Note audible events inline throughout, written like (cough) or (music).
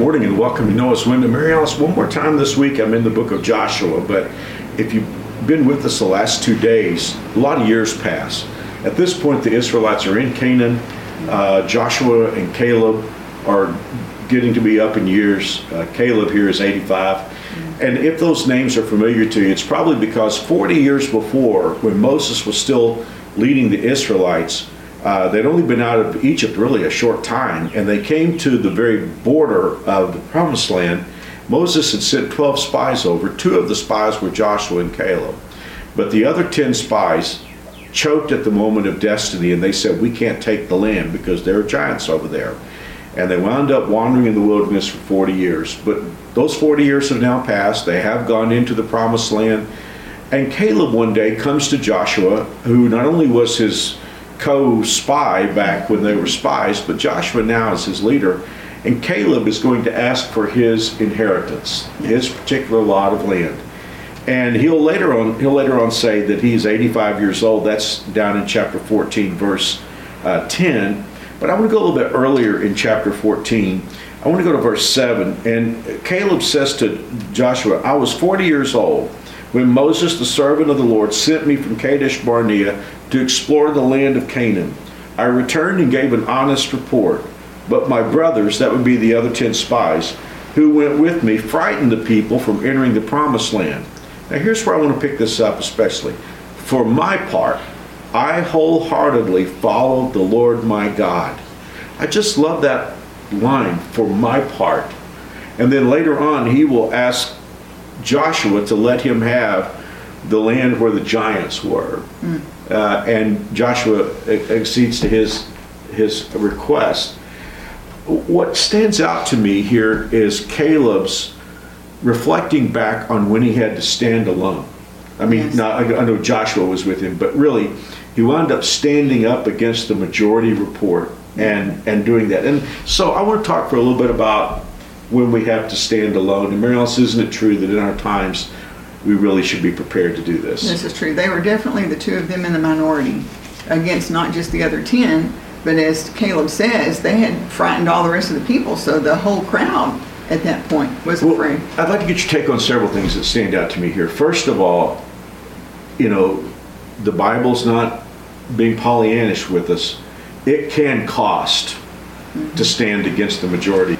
morning and welcome to Noah's Window. Mary Alice, one more time this week, I'm in the book of Joshua, but if you've been with us the last two days, a lot of years pass. At this point, the Israelites are in Canaan. Uh, Joshua and Caleb are getting to be up in years. Uh, Caleb here is 85. And if those names are familiar to you, it's probably because 40 years before, when Moses was still leading the Israelites, uh, they'd only been out of Egypt really a short time, and they came to the very border of the Promised Land. Moses had sent 12 spies over. Two of the spies were Joshua and Caleb. But the other 10 spies choked at the moment of destiny, and they said, We can't take the land because there are giants over there. And they wound up wandering in the wilderness for 40 years. But those 40 years have now passed. They have gone into the Promised Land. And Caleb one day comes to Joshua, who not only was his co-spy back when they were spies, but Joshua now is his leader. And Caleb is going to ask for his inheritance, his particular lot of land. And he'll later on he'll later on say that he's 85 years old. That's down in chapter 14, verse uh, 10. But I want to go a little bit earlier in chapter 14. I want to go to verse 7. And Caleb says to Joshua, I was 40 years old when Moses, the servant of the Lord, sent me from Kadesh Barnea to explore the land of Canaan. I returned and gave an honest report. But my brothers, that would be the other ten spies, who went with me, frightened the people from entering the promised land. Now, here's where I want to pick this up especially. For my part, I wholeheartedly followed the Lord my God. I just love that line, for my part. And then later on, he will ask Joshua to let him have the land where the giants were. Mm. Uh, and Joshua accedes to his, his request. What stands out to me here is Caleb's reflecting back on when he had to stand alone. I mean, yes. now, I know Joshua was with him, but really, he wound up standing up against the majority report and, and doing that. And so I want to talk for a little bit about when we have to stand alone. And Mary Alice, isn't it true that in our times we really should be prepared to do this? This is true. They were definitely the two of them in the minority against not just the other 10, but as Caleb says, they had frightened all the rest of the people. So the whole crowd at that point was well, afraid. I'd like to get your take on several things that stand out to me here. First of all, you know, the Bible's not being Pollyannish with us. It can cost mm-hmm. to stand against the majority.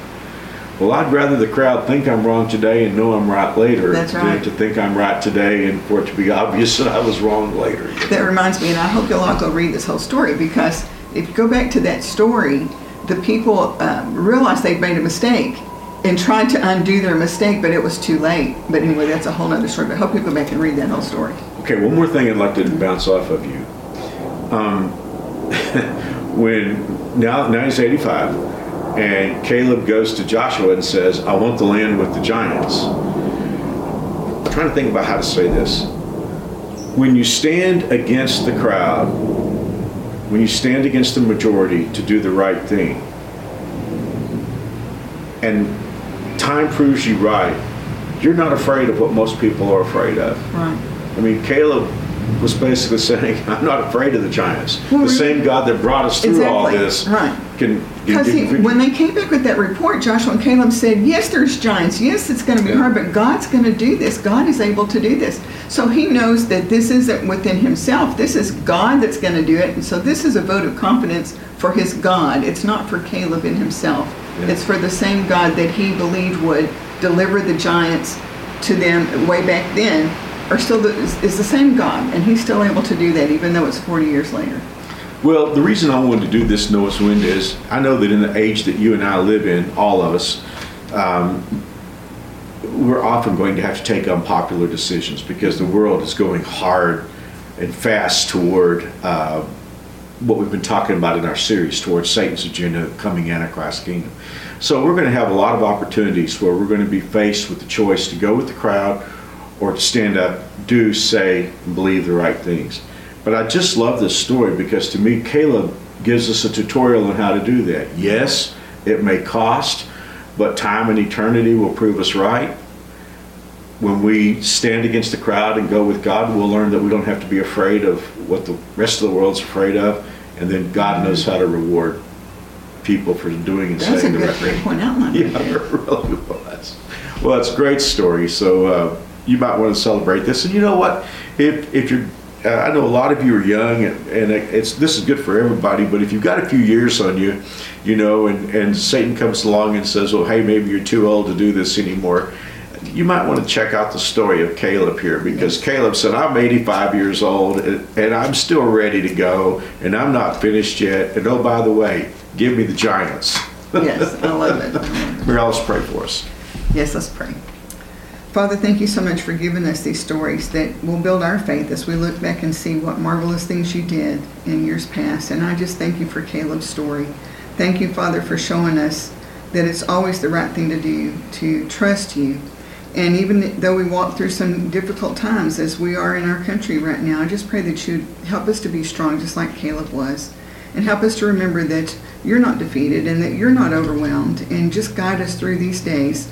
Well, I'd rather the crowd think I'm wrong today and know I'm right later That's right. than to think I'm right today and for it to be obvious that I was wrong later. That reminds me, and I hope you'll all go read this whole story because if you go back to that story, the people um, realized they'd made a mistake and tried to undo their mistake, but it was too late. But anyway, that's a whole other story. But I hope you go back and read that whole story. Okay, one more thing I'd like to bounce off of you. Um, (laughs) when now now he's 85 and Caleb goes to Joshua and says, I want the land with the giants. I'm trying to think about how to say this. When you stand against the crowd, when you stand against the majority to do the right thing, and time proves you right, you're not afraid of what most people are afraid of. Right. I mean, Caleb was basically (laughs) saying, I'm not afraid of the giants. Well, the same God that brought us through exactly. all this right. can. Because when they came back with that report, Joshua and Caleb said, Yes, there's giants. Yes, it's going to be yeah. hard, but God's going to do this. God is able to do this. So he knows that this isn't within himself. This is God that's going to do it. And so this is a vote of confidence for his God. It's not for Caleb in himself, yeah. it's for the same God that he believed would deliver the giants to them way back then are still the, is the same God, and He's still able to do that, even though it's 40 years later. Well, the reason I wanted to do this Noah's Window is I know that in the age that you and I live in, all of us, um, we're often going to have to take unpopular decisions because the world is going hard and fast toward uh, what we've been talking about in our series, towards Satan's agenda, coming Antichrist kingdom. So we're going to have a lot of opportunities where we're going to be faced with the choice to go with the crowd or to stand up, do, say, and believe the right things. But I just love this story because to me, Caleb gives us a tutorial on how to do that. Yes, it may cost, but time and eternity will prove us right. When we stand against the crowd and go with God, we'll learn that we don't have to be afraid of what the rest of the world's afraid of, and then God knows how to reward people for doing and That's a saying the right thing. three-point outline (laughs) Yeah, it really was. Well, it's a great story. So uh, you might want to celebrate this. And you know what? If if you're, uh, I know a lot of you are young, and, and it's this is good for everybody. But if you've got a few years on you, you know, and and Satan comes along and says, "Well, hey, maybe you're too old to do this anymore." You might want to check out the story of Caleb here because Caleb said, I'm 85 years old and, and I'm still ready to go and I'm not finished yet. And oh, by the way, give me the giants. Yes, I love it. I love it. Mary Alice, pray for us. Yes, let's pray. Father, thank you so much for giving us these stories that will build our faith as we look back and see what marvelous things you did in years past. And I just thank you for Caleb's story. Thank you, Father, for showing us that it's always the right thing to do to trust you. And even though we walk through some difficult times as we are in our country right now, I just pray that you help us to be strong just like Caleb was. And help us to remember that you're not defeated and that you're not overwhelmed. And just guide us through these days.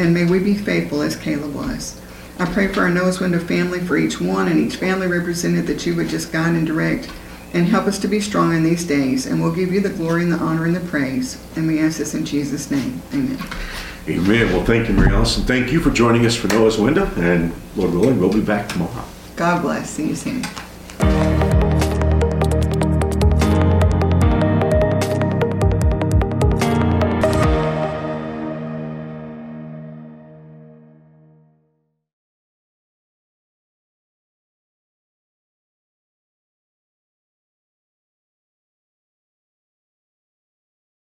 And may we be faithful as Caleb was. I pray for our Noah's Window family, for each one and each family represented, that you would just guide and direct and help us to be strong in these days. And we'll give you the glory and the honor and the praise. And we ask this in Jesus' name. Amen. Amen. Well, thank you, Mary and thank you for joining us for Noah's Window. And Lord willing, we'll be back tomorrow. God bless. See you soon.